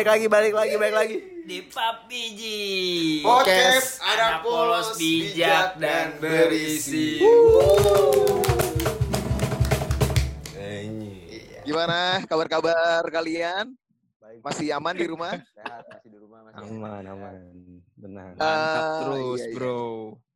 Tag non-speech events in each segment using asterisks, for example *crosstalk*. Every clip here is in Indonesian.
lagi, balik lagi, balik lagi, balik lagi, di PUBG. Podcast anak polos bijak dan berisi. Gimana kabar-kabar kalian? Baik. Masih aman di rumah? Sehat, masih di rumah, masih. Aman, aman. Benar. Mantap Ah, terus, iya, iya. bro.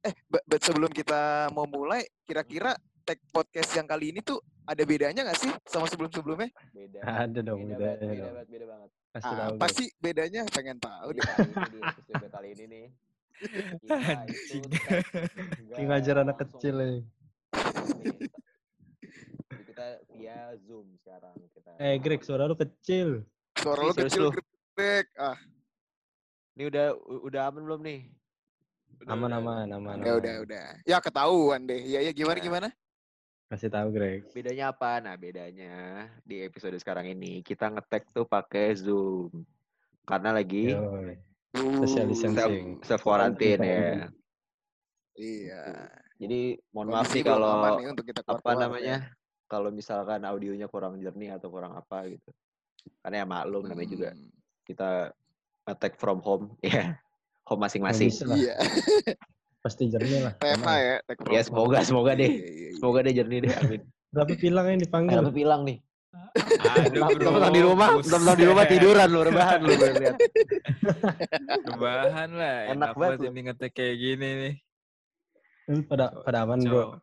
Eh, be- be- sebelum kita mau mulai, kira-kira tag podcast yang kali ini tuh ada bedanya nggak sih sama sebelum-sebelumnya? Beda. Ada dong beda, bedanya beda dong. banget, beda banget. Ah, tahu. apa Bro. sih bedanya? Pengen tahu Di deh. kali ini, di episode kali ini nih. *laughs* Kita *laughs* Ini nggak ngajar anak kecil ya. nih. Kita via Zoom sekarang kita. Eh, Greg, suara lu kecil. Suara lu kecil, lu? Greg. Ah, Ini udah udah aman belum nih? Aman, aman, aman. ya udah, udah. Ya ketahuan deh. Iya, iya gimana Ya. gimana? Kasih tahu, Greg. Bedanya apa? Nah, bedanya di episode sekarang ini kita ngetek tuh pakai Zoom. Karena lagi Yoi. Social distancing. self quarantine ya. Iya. Jadi mohon maaf belum kalau untuk kita apa namanya kalau misalkan audionya kurang jernih atau kurang apa gitu. Karena ya maklum ya. namanya juga Hmm, kita ngetek from home *laughs* ya. Home masing-masing. lah. *laughs* Pasti jernih lah. Tenang. ya. Ya semoga semoga deh. Iya, iya, iya. Semoga deh jernih deh. Amin. Berapa pilang yang dipanggil? Kenapa bilang nih? Teman di rumah, teman di rumah tiduran lu rebahan lu baru lihat. *laughs* Rebahan lah. Enak Enak, banget ini ngetek kayak gini nih. Lu pada pada aman, Bro.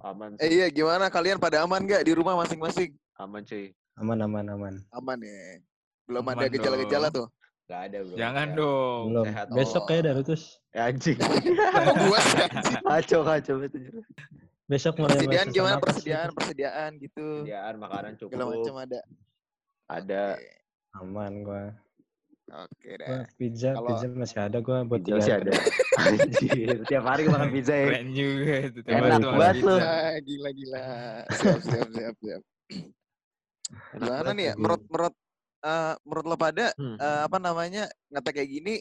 Aman Eh iya, gimana kalian pada aman nggak di rumah masing-masing? Aman cuy. Aman, aman, aman. Aman ya. Belum Aman ada gejala-gejala tuh. Gak ada bro. Jangan Sehat. dong. Belum. sehat. Besok Oh. kayak dari terus. Ya, anjing. *laughs* Kok gua sih anjing? Kacau kacau betul. Besok mulai Persediaan gimana persediaan, persediaan gitu. Persediaan makanan Segala macam cukup. ada. Ada Oke, Aman gua. Oke Gua dah. pizza, Kalau- pizza masih ada gua buat pizza sih ada. Anjir, tiap hari makan pizza ya. Keren juga itu. tiap Enak banget lu. pizza. Gila gila. Siap siap siap siap. Gimana nih ya? tuh. Menurut menurut eh, menurut lo pada Hmm. eh, apa namanya ngetek kayak gini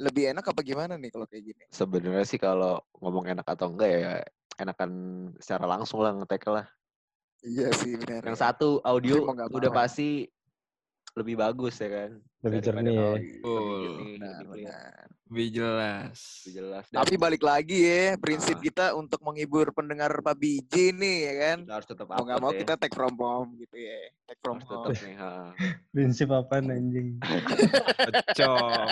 lebih enak apa gimana nih kalau kayak gini? Sebenarnya sih kalau ngomong enak atau enggak ya enakan secara langsung lah ngetek lah. Iya sih benar. Yang satu audio udah pasti lebih bagus ya kan. Lebih jernih ya. Iya, Betul. lebih jelas. lebih jelas. Dan Tapi balik lagi ya prinsip Ah. kita untuk menghibur pendengar Pak BJ nih ya kan. kita harus tetap Mau nggak mau ya. kita take from home gitu ya. Take from harus home. tetap nih. ha. *laughs* Prinsip apaan anjing? Pecok.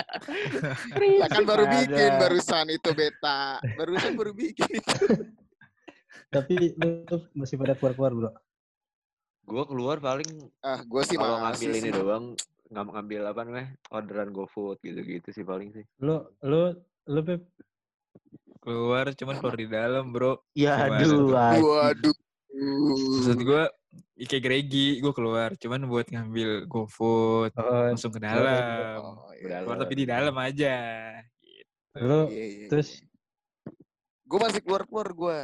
Ya kan baru Ada. bikin barusan itu beta. Barusan baru bikin itu. *laughs* Tapi lu masih pada keluar-keluar, Bro. Gua keluar paling Ah, gue sih kalau ngambil ini doang nggak ngambil apa namanya orderan GoFood gitu-gitu sih paling sih. Lu lu lu Pep, Keluar cuman keluar di dalam, bro. Ya aduh, anjing. Waduh. Maksud gue, kayak Gregi, gue keluar. Cuman buat ngambil GoFood. oh, Langsung ke dalam. Oh, Ke iya. dalam. Keluar tapi di dalam aja. Gitu. lu Iya, iya, terus gue masih keluar keluar gue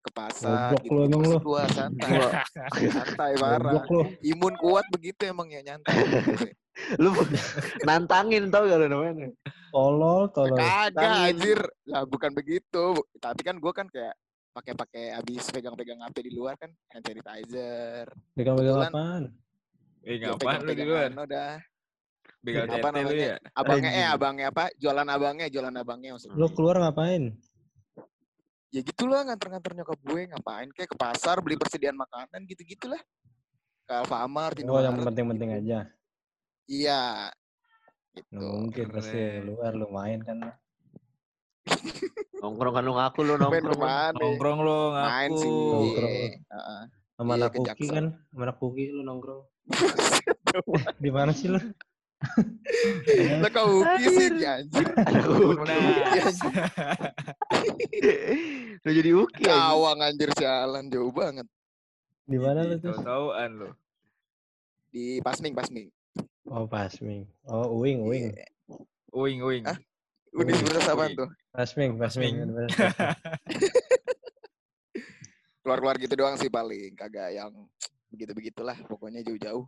ke pasar Goblok gitu, lu emang masih lu. keluar santai *laughs* santai parah lu. imun kuat begitu emang ya nyantai *laughs* Lu nantangin tau gak lu namanya? Tolol, tolol. kagak anjir lah bukan begitu tapi kan gue kan kayak pakai pakai abis pegang-pegang HP di luar kan hand sanitizer Pegang-pegang apaan? Eh, ngapain lu di luar? anu dah Begal Apa namanya? ya? abangnya eh abangnya apa jualan abangnya jualan abangnya maksudnya Lu keluar ngapain? ya gitulah nganter-nganter nyokap gue ngapain kayak ke pasar beli persediaan makanan gitu gitulah ke Alfamart Oh, yang penting-penting gitu. aja. Iya gitu Nggak mungkin pasti keren. luar lu main kan. *laughs* Nongkrong kan lu ngaku lu main nongkrong. Nongkrong lo main ngaku. sih Nongkrong. Heeh. Sama Iya, anak Jaksel. kan, sama anak Puki lu nongkrong. *laughs* Di mana sih lu? Lah kau uki sih anjir. Aduh, Nah, *laughs* Lu jadi uki. Kawang anjir sialan jauh banget. Di mana lu tuh? Tahu-tahuan lo. Di Pasming, Pasming. Oh, Pasming. Oh, Uing, Uing. Iya. Uing, uing. Hah? Universitas apaan Uing. tuh? Pasming, Pasming. *laughs* Keluar-keluar gitu doang sih paling. Kagak yang begitu-begitulah. Pokoknya jauh-jauh.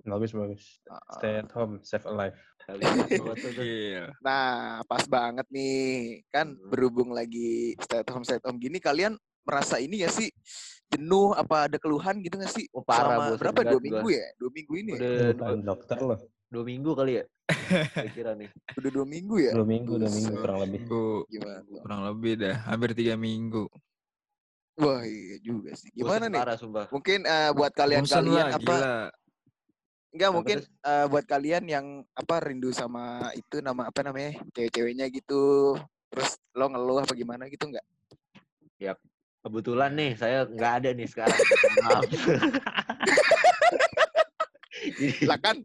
bagus, bagus. Stay at home, save a life. Gokil. *laughs* Nah, pas banget nih. Kan Hmm. berhubung lagi stay at home, stay at home gini, kalian merasa ini ya sih jenuh apa ada keluhan gitu gak sih? Oh, parah, Selama berapa? Dua gua. minggu ya? Dua minggu ini ya? Udah dua, tahun dokter loh. dua minggu kali ya? *laughs* Kira nih. Udah dua minggu ya? Dua minggu, dua minggu kurang lebih. Minggu Gimana? kurang lebih dah, hampir tiga minggu. Wah iya juga sih. Gimana Bosen nih? Parah, sumpah. Mungkin eh, buat Bosan kalian-kalian lah, apa? gila. Enggak mungkin eh, buat kalian yang apa rindu sama itu nama apa namanya cewek-ceweknya gitu. Terus lo ngeluh apa gimana gitu enggak? Kebetulan nih, saya nggak ada nih sekarang. Maaf. *laughs* Jadi, Lah kan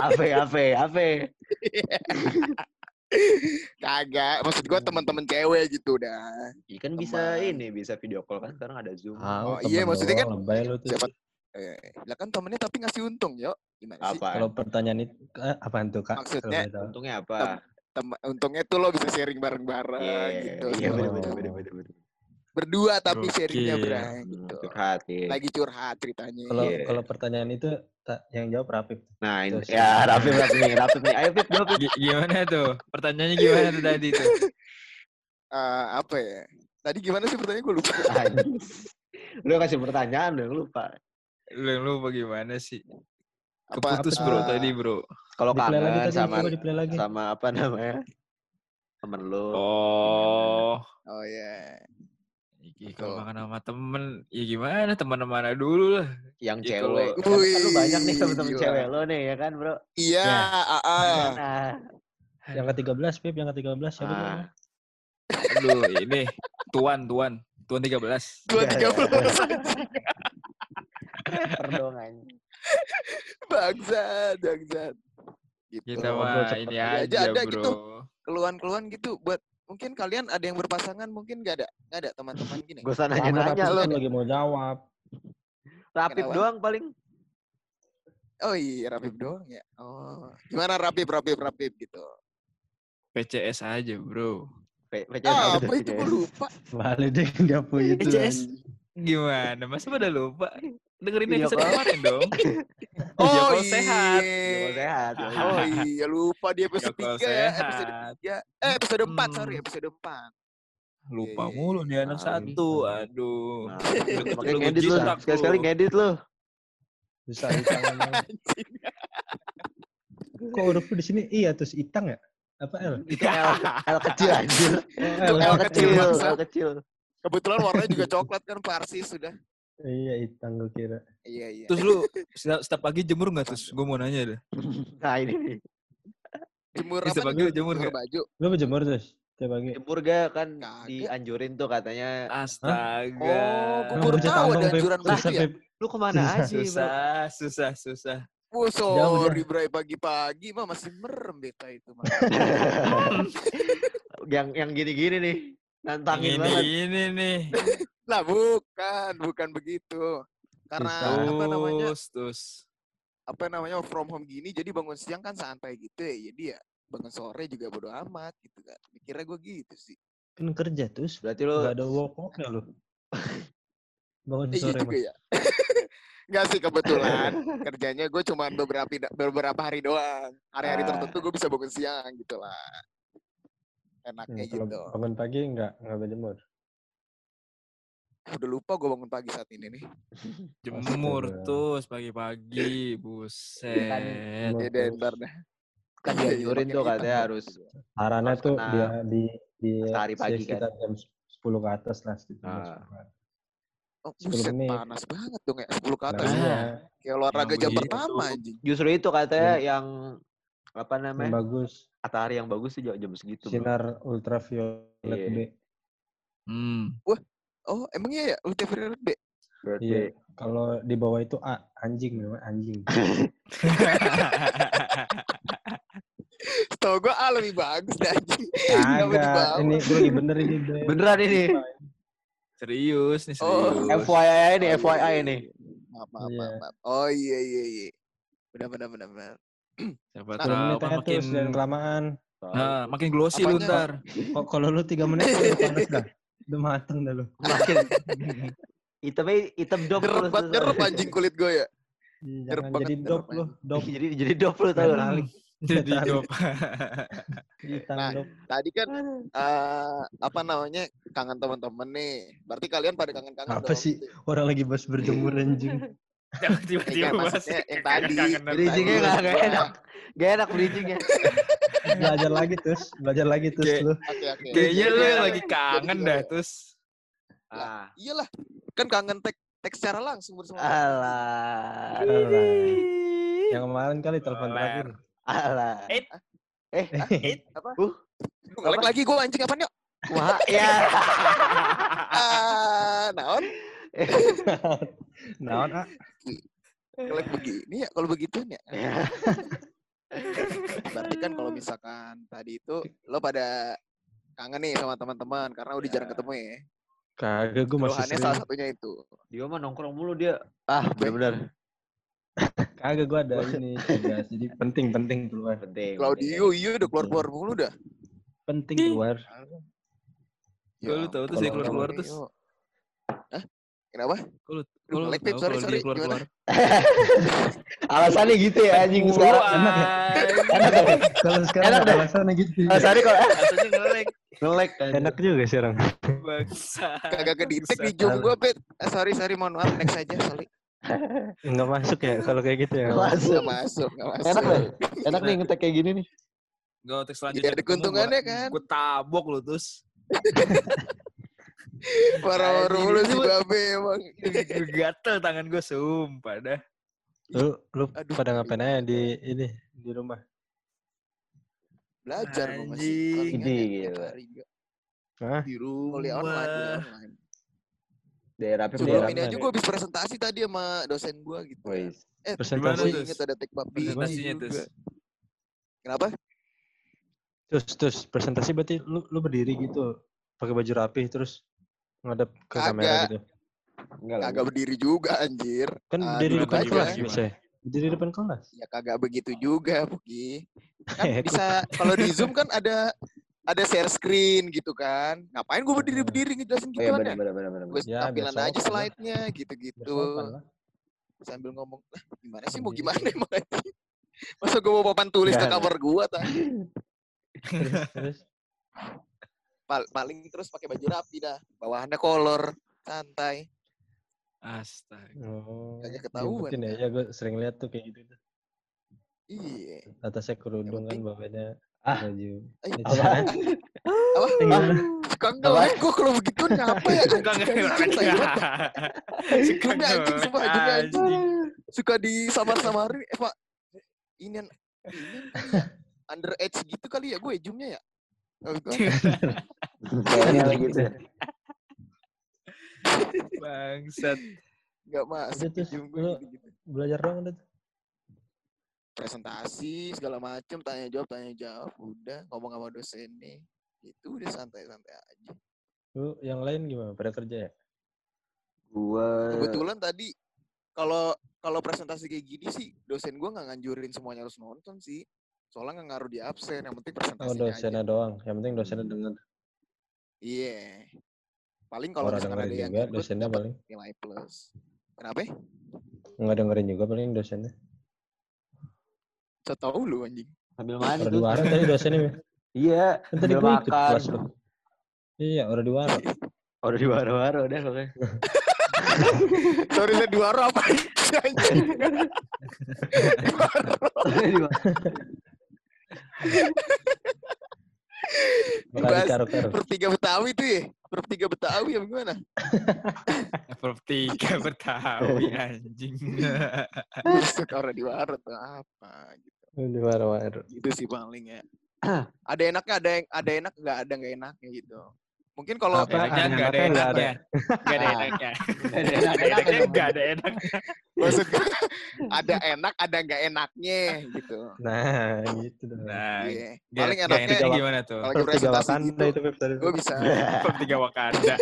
Afe, Afe, Afe. *laughs* kagak. Maksud gua teman-teman cewek gitu dah. Iya kan bisa Teman. ini, bisa video call kan sekarang ada Zoom. Ah, Oh, iya, maksudnya kan lebay lu tuh. Siapa eh, lah kan temennya tapi ngasih untung, yo. Gimana sih? Apa? Kalau pertanyaan itu eh, apaan tuh kak? Maksudnya. Untungnya apa? Tem- untungnya tuh lo bisa sharing bareng-bareng Iya, gitu. iya macam. bener bener bener. bener. Berdua tapi sharingnya Gokil. bray Hmm, gitu. Curhat ya. Lagi curhat ceritanya. Kalau Iya. kalau pertanyaan itu tak, yang jawab Rapip. Nah, ini, Terus. ya Rafif Rafif nih, Rafif nih. Ayo Pip, jawab Gimana tuh? Pertanyaannya gimana tuh tadi tuh? *laughs* Eh, apa ya? Tadi gimana sih pertanyaan gue lupa. Lu kasih pertanyaan dong, lupa. Lu lu bagaimana sih? Apa Keputus apa- bro eh, tadi bro. Kalau lagi kangen tadi, sama lagi. sama apa namanya? Temen lu. Oh. Oh ya. Iki Betul. kalau makan sama temen, ya gimana teman mana dulu lah. Yang Ya, cewek. kalau- Kan, kan lu banyak nih temen-temen gila. cewek lu nih, ya kan bro? Iya, Ya. ah, ah. Nah, Yang ke-13 Pip, yang ke-13 siapa ah. Aduh, ini tuan tuan tuan 13. Dua Iya, tiga iya. belas Rapper dong anjing. bangsat, bangsat. Gitu. Kita Ngobrol mah ini aja. aja, bro. gitu. Keluhan-keluhan gitu buat mungkin kalian ada yang berpasangan mungkin gak ada nggak ada teman-teman gini Gak usah Sama nanya-nanya Rapip lu. kan lagi mau jawab. Kenapa? doang paling. oh iya Rapip doang ya oh gimana Rapip Rapip Rapip gitu PCS aja, bro. P- PCS ah, apa itu gue lupa Balik deh nggak punya itu. PCS gimana? Masa pada lupa? Dengerin Video episode kemarin dong. *laughs* oh call iya sehat. Video sehat. ya. oh *laughs* iya lupa di episode call 3 ya episode sehat. 3 eh episode 4 Hmm. sorry episode 4 Lupa Iya, iya, mulu nih anak iya. satu. Aduh. Nah, Lu- *laughs* ngedit lu. Sekali-sekali ngedit lu. Bisa bisa. Kok huruf di sini iya terus itang ya? Apa L? Itu L, L kecil anjir. Oh, L L kecil. L kecil. kebetulan warnanya juga coklat kan Parsis sudah Iya itang gue kira. iya iya Terus lu setiap, setiap pagi jemur nggak terus? Gue mau nanya deh. *laughs* Nah ini nih. jemur apa panggil nih? jemur nggak? baju Lu berjemur terus tiap pagi. Jemur gak kan Kagak. dianjurin tuh katanya. Astaga. Oh, Emang baru tahu tambang, ada anjuran begitu ya? Lu ke mana Susah. aja bro? susah, susah, susah. Oh, Jauh, sorry Bray pagi-pagi mah masih merem beta itu mah. *laughs* yang yang gini-gini nih. Nantangin ini banget. ini nih. *laughs* lah bukan, bukan begitu. Karena apa namanya? Terus. Apa namanya from home gini jadi bangun siang kan santai gitu ya. Jadi ya bangun sore juga bodo amat gitu kan. Mikirnya gue gitu sih. Kan kerja terus. Berarti lu Gak ada work off-nya lu. *laughs* Bangun Eh, iya sore juga mah. ya. *laughs* Enggak sih kebetulan kerjanya gue cuma beberapa beberapa hari doang. Hari-hari tertentu gue bisa bangun siang gitu lah. Enaknya Hmm, gitu. bangun pagi enggak enggak berjemur. Udah lupa gue bangun pagi saat ini nih. Jemur terus pagi-pagi. Buset. Jemur Ya deh, ntar dah. kan Iya, iya, dianjurin tuh katanya harus Sarannya tuh dia di di ya pagi kan. sekitar jam 10 ke atas lah sekitar jam Ah. 10 ke atas. Oh, 10 buset menit. panas banget dong ya 10 ke Nah, atas. iya. Kayak olahraga Yang jam pertama anjing. justru itu katanya Yang- yang apa Yang namanya bagus matahari yang bagus tuh jam, jam segitu bro. sinar ultraviolet Iya. B. Hmm. Oh, emangnya ya ultraviolet B? Berarti Iya. Kalau di bawah itu A, anjing namanya anjing. *laughs* Setahu gua A lebih bagus dah anjing. Bawah? ini gue lagi bener ini. Beneran ini serius nih Oh. serius. FYI ini Oh, FYI iya, ini. Maaf, maaf, Iya. maaf. Oh iya iya iya. Benar benar benar benar. Siapa Nah, 10 tahu menit aja makin terus jangan kelamaan. Nah, makin glossy lu ntar. Kok kalau lu 3 menit *laughs* udah panas dah. Udah mateng dah lu. makin *laughs* hitamnya hitam dop terus- banget jerep anjing kulit gue ya. Iya, Jangan *laughs* jadi dop lu, dop. jadi jadi dop lu Hmm. kali Jadi Tahu. dop. Ditangkap. *laughs* Tadi kan eh apa namanya kangen teman-teman nih. Berarti kalian pada kangen-kangen Apa sih? Orang lagi bahas berjemur anjing. *laughs* Tiba-tiba Iya, bahas maksudnya yang kangen- tadi. Bridgingnya nggak semua. enak. Gak enak bridgingnya. *laughs* Belajar lagi terus, belajar lagi terus Kayak- lu. Oke oke. Kayaknya lu Jadi- yang lagi kangen jadi- dah terus. Ah. Iyalah. Kan kangen tek tek secara langsung bersama. Alah. Alah. Yang kemarin kali telepon terakhir. Alah. Eh. *laughs* Eh, Eh, Apa? Uh. Ngelek lagi gue anjing apa yuk? wah, ya. Ah, naon? *laughs* Naon ah? Ngelek begini ya kalau begituan ya. *laughs* Berarti kan kalau misalkan tadi itu lo pada kangen nih sama teman-teman karena udah jarang Ya. ketemu ya. Kagak gue masih sering. salah satunya itu. Dia mah nongkrong mulu dia. Ah, benar-benar Kagak gue ada ini tugas. Jadi penting penting keluar. penting. Claudio iya udah keluar-keluar mulu dah. Penting keluar. Ya lu tahu tuh saya keluar-keluar Claudio. terus? Kenapa? Pip. tahu Sorry, kalau sorry. dia keluar-keluar? *laughs* Alasannya gitu ya anjing sekarang. Wah, Enak deh. Kalau sekarang Enak alasannya gitu. Alasannya kok Rasanya ngelek. ngelek. Enak juga sih orang. Bangsa. Kagak kedetek di gua, Pet. Eh, sorry, sorry, mohon maaf. Next aja, sorry. Enggak masuk ya kalau kayak gitu ya. Nggak masuk. Nggak masuk. Enak deh. Enak nih ngetek kayak gini nih. Gak teks selanjutnya. Iya, ada keuntungannya kan? Gue tabok lu terus. *laughs* Para Anjing, mulu ini si buat- babe emang. *laughs* Gue gatel tangan gue sumpah dah. Lu lu Aduh. pada ngapain aja di ini di rumah? Belajar gua masih. Ide, ya, gila. Hah? Di Kuliah online, kuliah rumah. online. Daerah Pip Sebelum daerah. ini aja online gue habis presentasi tadi sama dosen gue gitu. Wis. Eh, Presentasi. gue Gimana, inget ada tek babi Presentasinya juga. terus. Kenapa? Terus terus presentasi berarti lu lu berdiri gitu pakai baju rapi terus ngadep ke kamera Kagak. gitu. Enggak lah. Kagak berdiri juga anjir. Kan Ah, dari duduk depan aja. kelas Gimana? biasanya. Berdiri depan kelas. Ya kagak begitu juga, Puki. Kan *laughs* bisa kalau di Zoom kan ada ada share screen gitu kan. Ngapain gue berdiri-berdiri ngejelasin Oh iya ya? benar benar benar. Gue Ya, tampilan aja slide-nya gitu-gitu. Sambil ngomong, "Ah, gimana sih mau Iya. gimana emang anjing?" Masa gue mau papan tulis ke Nggak, kamar gue tadi? *laughs* Terus, terus Pal- paling terus pakai baju rapi dah. Bawahannya kolor, santai. Astaga. oh, Kagak ketahuan, diumpetin ya. Ya gue sering lihat tuh kayak gitu. tuh. Iya. Atasnya kerudung kan, bawahnya Ah. baju. Eh, *laughs* Apa? Apa? Gue kalau begitu ngapa ya? Suka Anjing, ngelek. anjing. Suka Jumnya anjing, ngelek, sumpah, jumnya anjing. anjing. Suka di samar-samarin. Eh, Pak. Ini, an- ini kali ya. Under age gitu kali ya gue jumnya ya. *laughs* Kayaknya lah gitu. *laughs* Bangsat. Nggak masuk Udah, gue lu-. Belajar dong udah. tuh. Presentasi segala macem, tanya jawab, tanya jawab, udah ngomong sama dosen nih. Itu udah santai-santai aja. Lu yang lain gimana? Pada kerja ya? Gua Kebetulan tadi kalau kalau presentasi kayak gini sih dosen gua nggak nganjurin semuanya harus nonton sih. Soalnya nggak ngaruh di absen, yang penting Oh presentasinya aja. dosennya doang. Yang penting dosennya denger. Iya. Paling kalau Orang misalkan ada dengerin yang juga dosennya paling. nilai plus. Kenapa? Nggak dengerin juga paling dosennya. Saya tahu lu anjing. sambil Orang itu. di warung tadi dosennya. Iya, Kan tadi gue ikut makan. kelas lu. Iya, orang di. *laughs* Oh, udah di waro-waro udah pokoknya. *laughs* Sorry saya di waro apa? *laughs* Di waro. Dibahas karo-karo. Pertiga Betawi tuh ya? Pertiga Betawi apa gimana? *laughs* Perp tiga Betawi *laughs* anjing. Buset orang di tuh apa gitu. Di warung-warung. Gitu sih paling ya. *clears throat* ada enaknya, ada yang ada enak nggak ada nggak enaknya gitu. Mungkin kalau Apa? Enaknya ada nggak ada enaknya, nggak ada. enaknya. Nggak ada enaknya. Ada Nggak ada enaknya, enaknya. maksud gue, ada enak ada nggak enaknya gitu. Nah, gitu dong. Nah, Iya. Paling enaknya enaknya gimana tuh? kalau presentasi Wakanda gitu, itu Pep, tadi gue bisa *laughs* tiga Wakanda.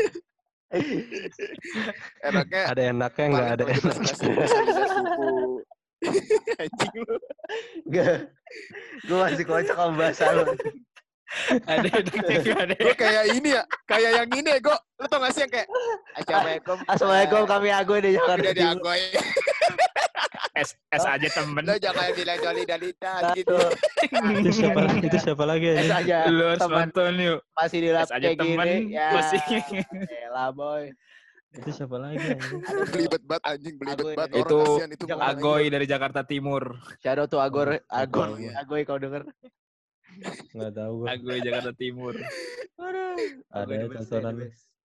enaknya Ada enaknya nggak ada kalau lagi enak. presentasi bisa lihat buku. Anjing lu. Gak. Gue masih kocak sama bahasa lu. Ada nggak *laughs* ada Gue kayak ini ya, kayak yang ini ya, gue. Lu tau gak sih yang kayak Assalamualaikum. Assalamualaikum kami Agoy di Jakarta Udah Timur. diagoy. S S aja temen. Lo jangan bilang solidaritas gitu. itu siapa itu siapa lagi ya? aja Lu harus nonton yuk. masih di aja kayak temen, gini. Ya. masih. Elah boy. Itu siapa lagi *laughs* anjing? Belibet banget anjing, belibet Agoy banget. Itu kasihan itu. Agoy dari Jakarta Timur. Shadow tuh Agor, Agor, tahu. Agoy kau denger. Nggak tahu gua. Agoy Jakarta Timur. Ada ya tontonan.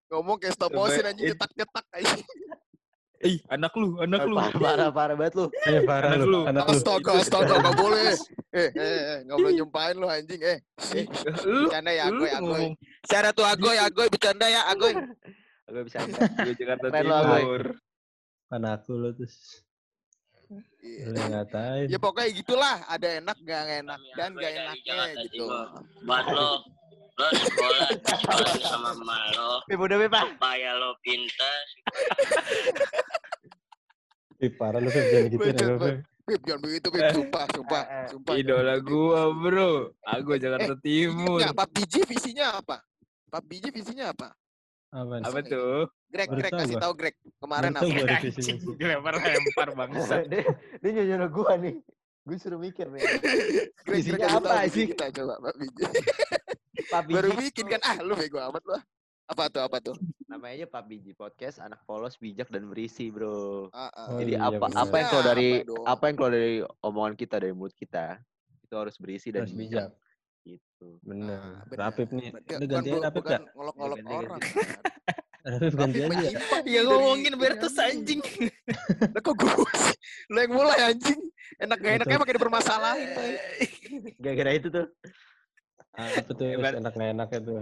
Ngomong kayak stop motion anjing It- nyetak-nyetak anjing. Ih, anak lu, anak lu. Parah, parah, parah banget lu. Eh parah Anak lu, anak lu. Astaga, astaga, gak boleh. Eh, eh, eh, gak boleh nyumpahin lu anjing. Eh, eh, bercanda ya Agoy, Agoy. Cara tuh Agoy, Agoy, bercanda ya Agoy. Agak bisa. Agoy Jakarta Agoy. Timur. Anakku lu terus. Iya. Ya pokoknya gitulah, ada enak gak enak dan gak enaknya gitu. buat lo lo sekolah sekolah sama emak lo Beb, udah ah. supaya lo pintar Ih, parah lu jangan gitu ya. Pip, jangan begitu, Pip. Sumpah, sumpah, Eh, eh. sumpah. Idola gua, Bro. Agoy Jakarta Timur. Enggak, Pak Biji visinya apa? Pak Biji visinya apa? Apa tuh? Greg, Greg, kasih tahu Greg. Kemarin apa? Dilempar-lempar bangsa. dia, dia nyonya gua nih. Gue suruh mikir nih. Greg, *laughs* tahu apa sih? kita coba, Pak Biji. *laughs* Pak Biji. *laughs* Baru bikin kan, ah lu bego amat lu. Apa tuh, apa tuh? Namanya aja Pak Biji Podcast, anak polos, bijak dan berisi, bro. Ah, ah. Oh, Jadi iya, apa bener. apa yang keluar dari Apa apa yang keluar dari omongan kita dari mulut kita itu harus berisi dan Harus bijak. Gitu. Bener. Ah, bener. Rapip nih. Bukan gantian Rapip bukan gak? ngolok-ngolok orang. Rapip ganti Rapip aja. menyimpang Ya dari *laughs* ngomongin ini Bertus anjing. *laughs* Lah kok gue sih? Lo yang mulai anjing. Enak gak enaknya makin dipermasalahin. *laughs* Pak. Gara-gara itu tuh Apa tuh? Hebat. Enak nggak enaknya tuh.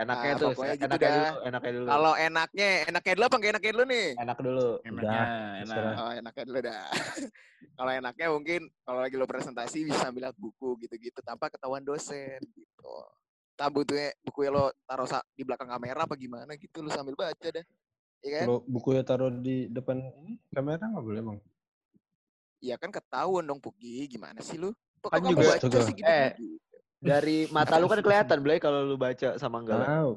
Enaknya Ah, tuh gitu enaknya dah. dulu, enaknya dulu. Kalau enaknya, enaknya dulu apa enggak enaknya dulu nih? enak dulu. Enaknya, enak. Oh, enaknya dulu dah. *laughs* kalau enaknya mungkin kalau lagi lo presentasi bisa sambil lihat buku gitu-gitu tanpa ketahuan dosen gitu. Tak butuhnya buku lo taruh di belakang kamera apa gimana gitu lo sambil baca dah. Iya kan? Kalau bukunya taruh di depan ini kamera nggak boleh emang. Iya kan ketahuan dong Puki, gimana sih lu? Kok Kan juga- baca juga. sih gitu? Eh, Dari mata lu kan kelihatan, Blay, kalau lu baca sama enggak. Tahu.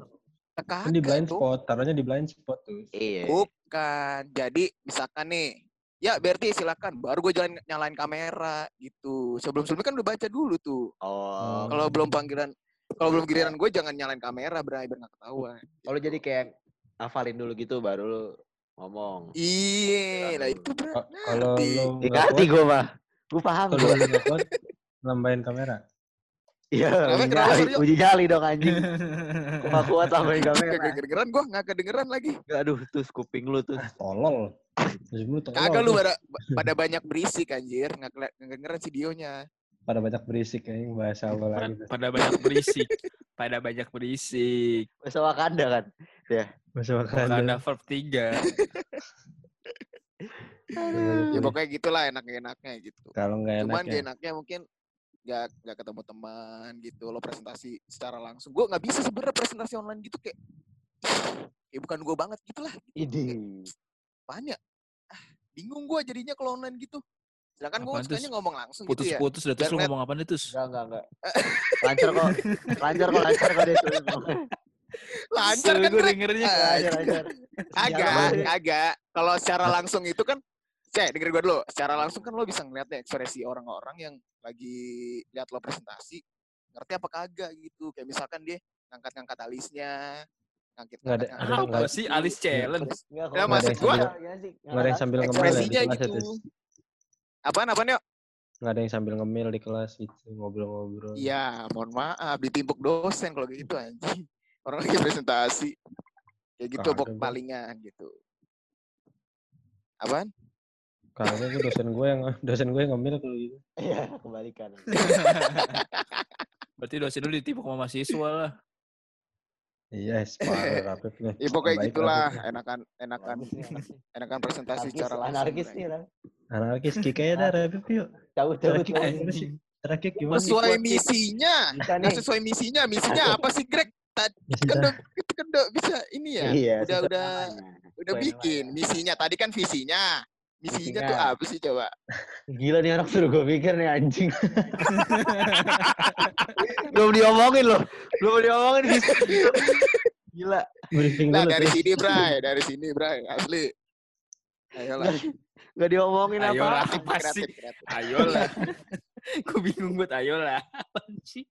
Kan di blind spot, taruhnya di blind spot tuh. Iya. Bukan. Jadi misalkan nih, ya berarti silakan. Baru gue jalan nyalain kamera gitu. Sebelum sebelumnya kan udah baca dulu tuh. Oh. Kalau belum panggilan, kalau belum giliran gue jangan nyalain kamera, Bray, biar nggak ketahuan. Kalau jadi kayak hafalin dulu gitu baru lu ngomong. Iya, lah itu Kalau lo Ngerti gue mah. Gue paham kalau nggak kuat, nambahin kamera. Iya, uji nyali, Suryo? uji nyali dong anjing. *laughs* Gak kuat sampai kamera. Kagak kedengeran gue, nggak kedengeran lagi. Aduh, terus kuping lu tuh. Ah, tolol. Lu. Kagak lu tuh. pada, pada banyak berisik anjir, nggak keli- nggak kedengeran videonya. Pada banyak berisik kayaknya bahasa apa lagi. tuh. Pada banyak berisik. Pada banyak berisik. Bahasa Wakanda kan. Bahasa Wakanda Wakanda. verb 3. Ya pokoknya gitulah enak-enaknya gitu. Kalau nggak enak Cuman ya. gak enaknya mungkin nggak nggak ketemu teman gitu lo presentasi secara langsung gue nggak bisa sebenarnya presentasi online gitu kayak *sighs* kayak bukan gue banget gitu lah Ini. banyak ah bingung gue jadinya kalau online gitu sedangkan gue sukanya Tus? ngomong langsung gitu ya Putus-putus dah terus lu ngomong apa nih terus? Enggak, enggak, enggak. *laughs* Lancar kok. Lancar kok, lancar kok dia tuh. lancar kan gue dengernya. Ah, Lancar, lancar. agak Sialan. agak kalau secara langsung itu kan Cek, denger gue dulu. Secara langsung kan lo bisa ngeliat deh ekspresi orang-orang yang lagi lihat lo presentasi. Ngerti apa kagak gitu. Kayak misalkan dia ngangkat-ngangkat alisnya. Ngangkat, Nggak ada- ngangkat, ada- ngangkat, Apa nggak- sih alis challenge? Enggak, Ya, maksud yang gua-? Nggak ada yang sambil ngemil ya di ekspresinya kelas ya, gitu. Apaan, apaan yuk? Nggak ada yang sambil ngemil di kelas gitu, ngobrol-ngobrol. Iya, mohon maaf. Ditimpuk dosen kalau gitu anjing. Orang lagi presentasi. Kayak gitu pok palingan gitu. Apaan? Kagak gue dosen gue yang *laughs* dosen gue yang ngemil kalau gitu. Iya, kebalikan. *laughs* Berarti dosen lu ditipu sama mahasiswa lah. Iya, yes, parah rapid nih. Ya pokoknya *laughs* Baik gitulah. rapid. Enakan, enakan, enakan presentasi Anarkis, secara langsung. anarkis nih, orang. Anarkis kikanya dah rapid yuk. Cabut, cabut, Terakhir gimana sih? Terakhir gimana? Sesuai misinya. Nih. sesuai misinya. Misinya apa sih Greg? Tadi kan udah, itu kan udah bisa ini ya. Iya, udah udah udah bikin misinya. Tadi kan visinya. Misinya tuh Misinya. apa sih coba? Gila nih anak suruh gue pikir nih anjing. *laughs* Belum diomongin loh. Belum diomongin gitu. Gila. Briefing Nah dulu dari sini Bray, dari sini Bray, asli. Ayolah. Gak diomongin Ayolah. apa. Apa sih? kreatif, kreatif. Ayolah. *laughs* Gue bingung buat ayolah. Anjing.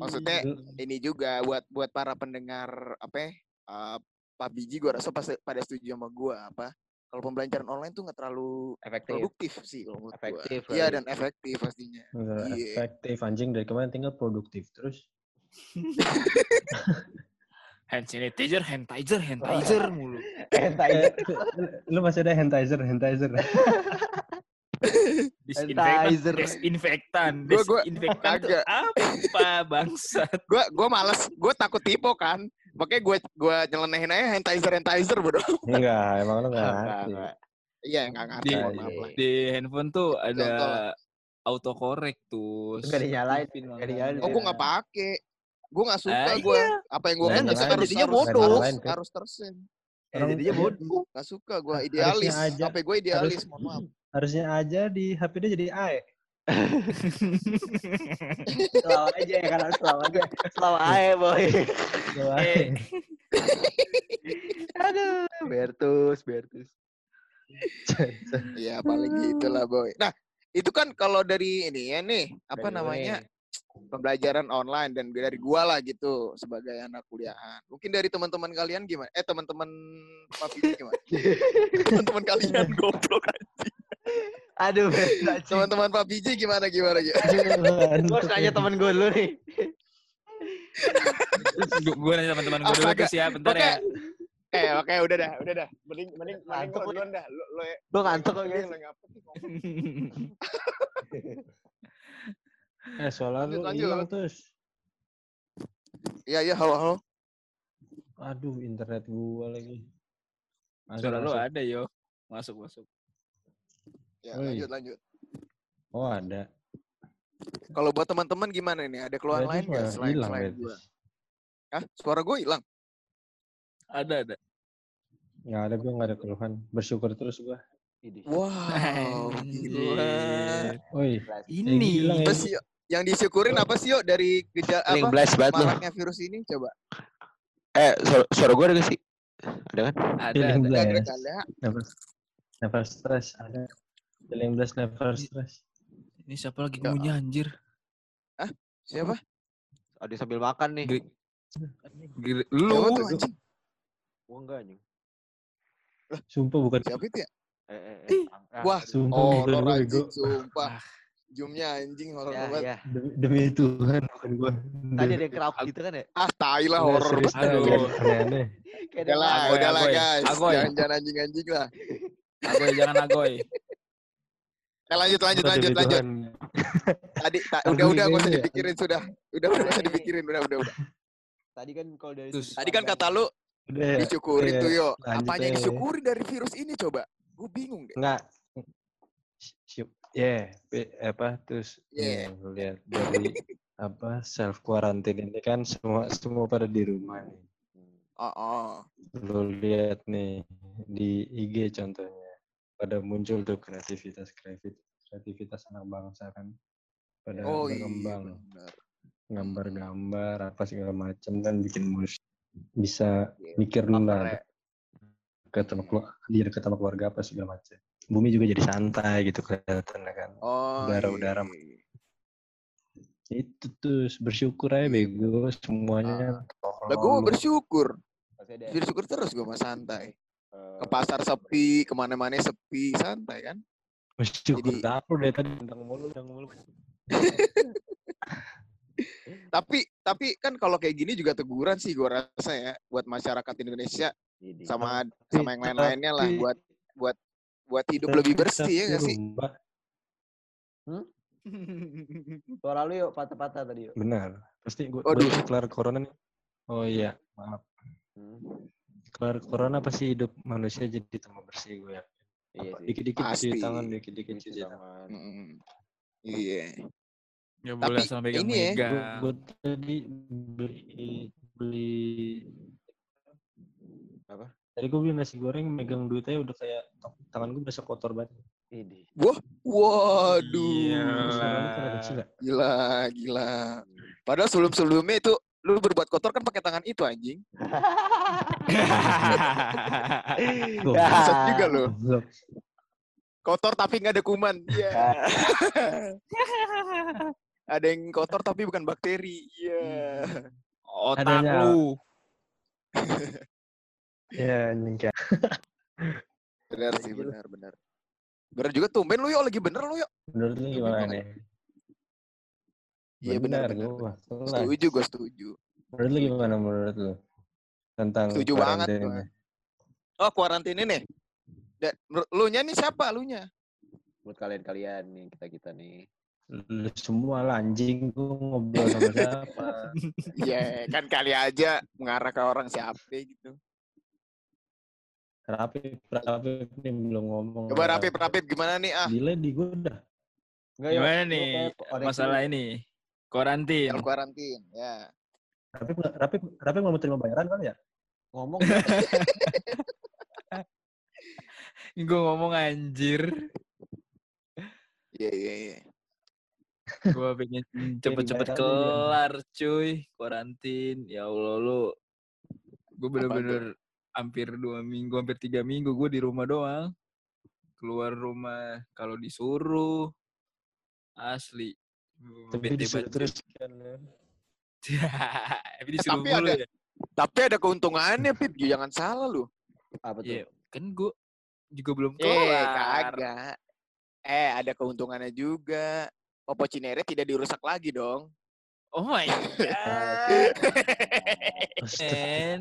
Maksudnya ini juga buat buat para pendengar apa ya? eh, Pak Biji gue rasa pasti pada setuju sama gue apa kalau pembelajaran online tuh nggak terlalu Efektif. produktif sih kalau menurut gua. Efektif, Iya dan efektif pastinya. Iya. efektif anjing dari kemarin tinggal produktif terus. *laughs* hand sanitizer, hand sanitizer, hand sanitizer *laughs* mulu. Eh, lu masih ada handizer, handizer. *laughs* Disinfektan, Sanitizer. desinfektan, Gua- gua desinfektan tuh kagak. apa bangsat? Gue gue males, gue takut tipu kan. Makanya gue gue nyelenehin aja handizer handizer bro. Enggak, emang lu enggak Enggak, ngerti. enggak. Iya nggak ngerti. Di- mohon maaf lah. Di handphone tuh ada Contoh lah. autocorrect tuh. Nggak dinyalain, Pin nggak dinyalain. Oh gue nggak pakai. Gue nggak suka Ah, gue. Apa yang gue Nah, kan harus Jadinya harus bodoh. harus, kan? tersen. Eh, jadinya bodoh. Gak suka gue idealis. HP gue idealis. Mohon maaf. Harusnya aja di HP dia jadi AE. Selalu aja ya kan selalu aja. Selalu aja boy. Tuh, Eh, AE. Aduh, Bertus, Bertus. Iya paling gitu lah boy. Nah itu kan kalau dari ini ya nih apa Dari namanya ini. Pembelajaran online dan dari gua lah gitu sebagai anak kuliahan. Mungkin dari teman-teman kalian gimana? Eh teman-teman Papi gimana? *laughs* teman-teman kalian goblok. Aduh, Bertus. Teman-teman Pak Biji gimana gimana gimana? Gue harus nanya temen gue dulu nih. gue nanya teman-teman gue dulu tuh siap bentar Oke. ya. Eh oke udah dah, udah dah. Mending mending mending Ngantuk nih. duluan dah. Lo lo ya. Gue ngantuk kok guys. *laughs* *laughs* Eh, soalnya lu Lanjut, hilang terus. Iya iya halo halo. Aduh, internet gua lagi. Masuk, Suara lu ada yo. Masuk masuk. Ya Oi. lanjut lanjut. Oh, ada. Kalau buat teman-teman gimana nih? Ada keluhan lain nggak selain hilang selain gua? Hah? Suara gue hilang. Ada ada. Nggak ada gua nggak ada keluhan. Bersyukur terus gua. Wow, gila. Oi, Ini hilang Apa sih Yo? Yang disyukurin apa sih yuk dari gejala apa blast maraknya virus ini? Coba. Eh, suara, suara gue ada gak sih? Ada kan? ada feeling ada. Ada ada. Never, never stress. Ada. Feeling blessed, never stress. Ini siapa lagi Ya. ngunyah anjir? Siapa? Ada sambil makan nih. Gri- Gri- Lu? Gue enggak anjing. Sumpah bukan. Siapa itu ya? Eh, eh, eh. Ah, Wah, Sumpah Oh, gua, Ego. sumpah. Zoomnya anjing horor ya, banget. ya. Demi, demi Tuhan, bukan gua. Tadi ada yang kerap gitu kan ya? Ah, tai lah Nggak, horor banget. Aduh. Kayak Udah lah, udah guys. Agoy. Jangan jangan anjing-anjing lah. agoy jangan agoy. Eh lanjut lanjut lanjut lanjut. Tadi ta- udah udah nggak usah ya. dipikirin sudah. Udah udah nggak usah dipikirin udah udah udah. Tadi kan kalau dari Tadi kan kata lu Udah ya. disyukurin Iya, tuh yo. Apanya yang aja. disyukuri dari virus ini coba? Gue bingung deh. Enggak. Ya, yeah, apa terus Yeah. lu lihat dari apa self quarantine ini kan semua semua pada di rumah nih. Oh, oh. Lu lihat nih di IG contohnya pada muncul tuh kreativitas kreativitas anak bangsa kan pada Oh iya. berkembang gambar-gambar apa segala macam dan bikin musik bisa Iya. mikir ya. dekat sama keluarga, dia dekat sama keluarga apa segala macam. Bumi juga jadi santai gitu kelihatannya kan. Oh. Udara-udara. iya. Itu tuh bersyukur aja bego semuanya. Lah gue bersyukur. Bersyukur terus gue mah santai. eh, Ke pasar sepi, ke mana-mana sepi, santai kan. Bersyukur Jadi- aku dari tadi tentang mulu, tentang mulu. *laughs* Tapi tapi kan kalau kayak gini juga teguran sih gue rasa ya buat masyarakat Indonesia sama sama yang lain-lainnya lah buat buat buat hidup Tapi lebih bersih ya tapi gak sih? rumah, Suara lu yuk patah-patah tadi yuk. Benar. Pasti gue Waduh. kelar corona nih. Oh iya, maaf. Hmm. Kelar corona pasti hidup manusia jadi tambah bersih gue ya. Iya. Dikit-dikit cuci tangan, dikit-dikit Cuci tangan. Iya. Tapi boleh asal ini ya, gue tadi beli beli Apa? Tadi gue beli nasi goreng megang duitnya udah kayak tangan gue berasa kotor banget. Ini. Waduh. Iya. Terus tangan lu pada kecil ya? Gila, gila. Padahal sebelum-sebelumnya itu lu berbuat kotor kan pakai tangan itu anjing. Bangsat juga lu. Kotor tapi nggak ada kuman. Iya. ada yang kotor tapi bukan bakteri. Iya. Otak Adanya- lu. Ya anjing kayak *laughs* Benar sih, benar, benar. Benar juga tumben lu yuk lagi bener lu yuk. menurut lu gimana nih? Iya benar, benar. gua. Setuju, gue setuju. Menurut lu gimana menurut lu? Tentang Setuju banget ini? Oh, kuarantin ini. Dan lu nya nih siapa lu nya? Buat kalian-kalian nih, kita-kita nih. Lu semua lah anjing gua ngobrol sama siapa. *laughs* Iya, kan kali aja mengarah ke orang siapa gitu. Rapip, Rapip nih belum ngomong. Coba rapip, rapip gimana nih ah? Gila di gua dah. Enggak, yuk, Gimana lu nih masalah ini? Karantin. Kalau kuarantin, ya. Rapip, Rapip, Rapip nggak mau terima bayaran kan ya? ngomong *laughs* Gue ngomong anjir. Iya, iya, iya. Gue pengen *laughs* cepet-cepet dia. kelar cuy. Karantin. Ya Allah lu. Gue bener-bener hampir dua minggu, hampir tiga minggu gue di rumah doang. Keluar rumah kalau disuruh. Asli. Tapi disuruh terus kan. *laughs* Tapi disuruh Tapi mulu ada- ya. Tapi ada keuntungannya, Pip. Jangan salah lu. apa tuh? Iya, kan gue juga belum Eh, kelar. kagak. Eh, ada keuntungannya juga. Popo Cinere tidak dirusak lagi dong. Oh my god. Man.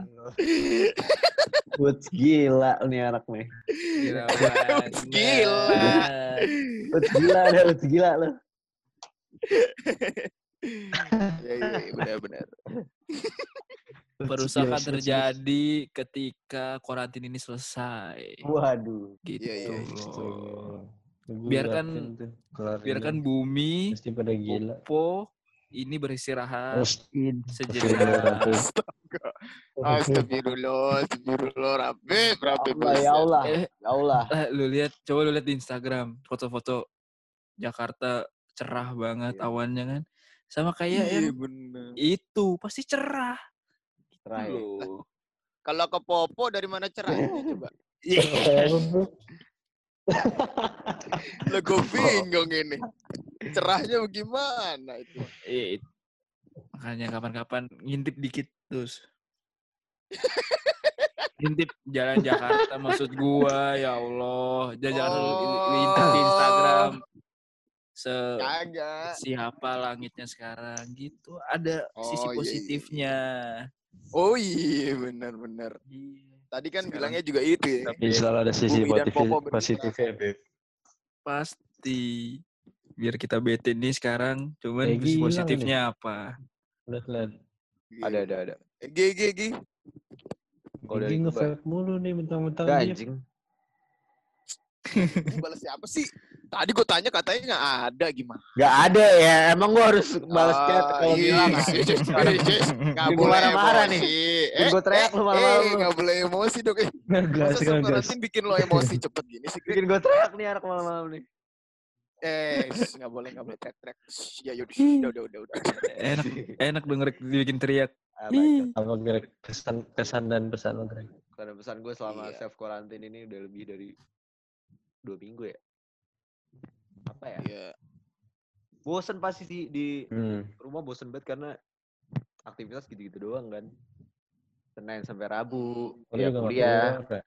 Woods gila nih anak nih. Gila banget. Gila. Woods gila deh, Woods gila lo. Iya, iya, iya, benar-benar. Perusakan terjadi ketika karantin ini selesai. Waduh. Gitu Iya, iya, loh. Gua Biarkan- Biarkan bumi, pasti pada gila. Oppo ini beristirahat sejenak. Astagfirullah, astagfirullah, Rapip. Allah, ya Allah. Eh, Ya Allah. eh, lu lihat, coba lu lihat di Instagram foto-foto Jakarta cerah banget Iya. awannya kan. Sama kayak Iya, yang bener. itu pasti cerah. Terakhir. Loh. Kalau ke Popo dari mana cerahnya coba? *laughs* Lah gue bingung ini. Cerahnya bagaimana itu? Iya, makanya kapan-kapan ngintip dikit terus. *laughs* ngintip jalan Jakarta maksud gua ya Allah. Jalan Oh. di Instagram. Se Kagak. siapa langitnya sekarang gitu. Ada sisi Oh, iya, iya, positifnya. Oh iya, benar-benar. Iya. Tadi kan Sekarang. bilangnya juga itu ya. Tapi selalu ada sisi Bumi dan positif, positifnya, Beb. Pasti. Biar kita bete nih sekarang. Cuman sisi gilang positifnya apa? Lihat, lihat. Ada, ada, ada. G, G, G. Kalau dari Gigi gua- nge-vape mulu nih mentang-mentang anjing. Ini balas siapa sih? Tadi gue tanya katanya nggak ada gimana? Gak ada ya. Emang gua harus balas chat Ah, kalau iya, bilang. *laughs* iya, iya. Nggak boleh marah-marah nih. emosi. Bikin gua teriak lu malam-malam Eh, lu. nggak boleh emosi dong. Eh, masa bikin lo emosi cepet gini sih? Bikin gua teriak nih anak malam-malam nih. Eh, nggak boleh, nggak boleh teriak-teriak. Shh, Ya yaudah, udah, udah, udah, udah. enak enak denger dibikin teriak. Ah. Apa Greg? Pesan, pesan dan pesan lo, Greg? Karena pesan gue selama Iya. self quarantine ini udah lebih dari dua minggu ya. Apa ya? Iya. Bosen pasti di, di Hmm. rumah bosen banget karena aktivitas gitu-gitu doang kan. Senin sampai Rabu, Oh, ya juga nggak kuliah, keluar, ya?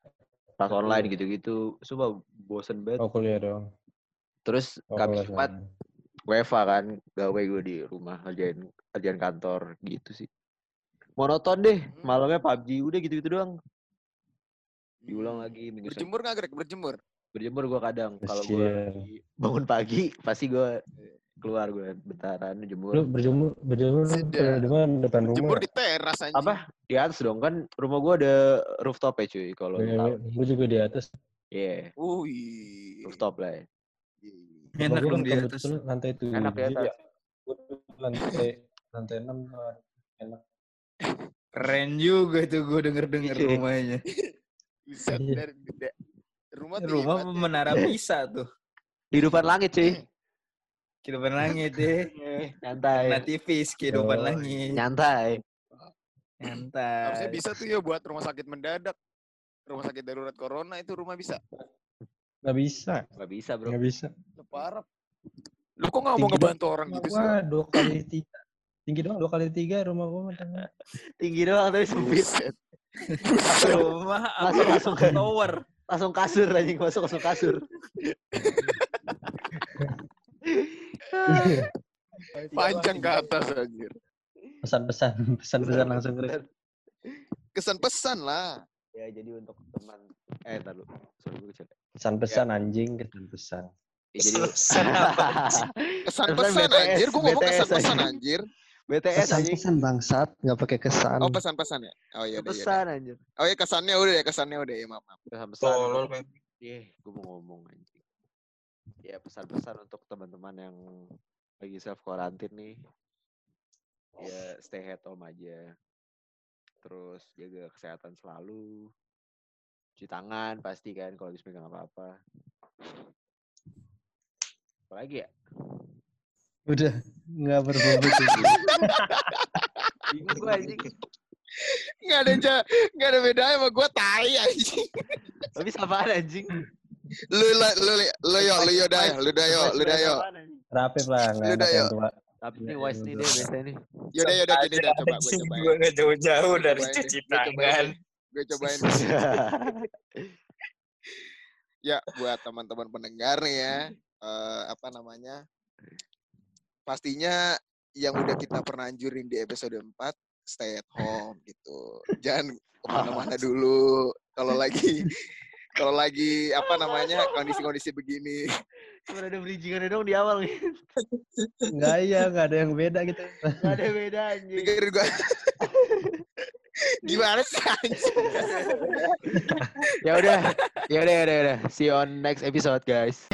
kelas online gitu-gitu. Sumpah bosen banget. Oh, kuliah dong. Terus Oh, Kamis kuliah Jumat. WFA kan, gawe gue di rumah kerjain kerjaan kantor gitu sih. Monoton deh, Hmm. malamnya PUBG udah gitu-gitu doang. Diulang Hmm. lagi minggu. Berjemur nggak, Greg? Berjemur. Berjemur gue kadang kalau gue bangun pagi pasti gue keluar gue bentaran jemur. Lu berjemur, berjemur mana depan rumah? Jemur di teras anjing. Apa? Di atas dong kan rumah gue ada rooftop ya cuy kalau tahu. Gue juga di atas. Iya, Wih. rooftop lah ya. Iya. Enak Rumah gua dong kan di atas. lantai tujuh. Enak di atas. ya. Lantai lantai enam tuh enak. Keren juga tuh gue denger-denger Iya. rumahnya. *laughs* Bisa Iya. dari gede. Rumah Rumah ya. menara bisa tuh. Kehidupan langit cuy. Kehidupan langit deh. Nyantai. Nativis kehidupan Oh, langit. Nyantai. Nyantai. Harusnya bisa tuh ya buat rumah sakit mendadak. Rumah sakit darurat corona itu rumah bisa. Nggak bisa. Nggak bisa bro. Nggak bisa. Parah. Lu kok nggak mau ngebantu orang gitu sih? Wah, dua kali tiga. Tinggi doang dua kali tiga rumah gua. mah. Tinggi doang tapi sempit. Rumah apa Langsung- langsung ke- tower. Langsung kasur anjing masuk langsung kasur. *laughs* Panjang ke atas anjir. Pesan-pesan, pesan-pesan langsung Chris. Kesan pesan lah. Ya jadi untuk teman eh gue kecil. Pesan-pesan anjing, kesan-pesan. Ya, jadi Pesan apa Kesan Pesan pesan BTS, anjir. Gua ngomong BTS kesan pesan anjir. BTS anjing. Pesan-pesan bangsat, nggak pakai kesan. Oh pesan-pesan ya? Oh iya udah. Pesan anjir. Oh iya kesannya udah ya kesannya udah ya maaf maaf. Pesan-pesan. Tolol, Pep. Iya, gue mau ngomong anjing. Ya pesan-pesan untuk teman-teman yang lagi self quarantine nih. Ya stay at home aja. Terus jaga kesehatan selalu. Cuci tangan pasti kan kalau habis megang apa-apa. Apalagi ya? Udah nggak berbobot. Bingung gue anjing. Nggak ada ja, nggak ada bedanya sama gua tai anjing. Habis apaan anjing? Lu lu li- lu yo lu yo dayo lu dayo lu dayo. Rapip lah, nggak Udah, enak yang yuk. tua. Tapi ini wise nih deh biasanya nih. Yaudah yaudah gini dah coba gue cobain. Gue gak jauh-jauh dari cuci tangan. Gue cobain. Ya buat teman-teman pendengar nih ya, eh, apa namanya? Pastinya yang udah kita pernah anjurin di episode 4 stay at home gitu. Jangan ke mana-mana dulu. Kalau lagi kalau lagi apa namanya kondisi-kondisi begini. Cuma ada bridgingannya dong di awal nih. Nggak iya, nggak ada yang beda gitu. Gak ada beda anjing. Dengerin gua. Gimana sih anjing? ya udah, ya udah, ya udah, ya udah. See you on next episode, guys.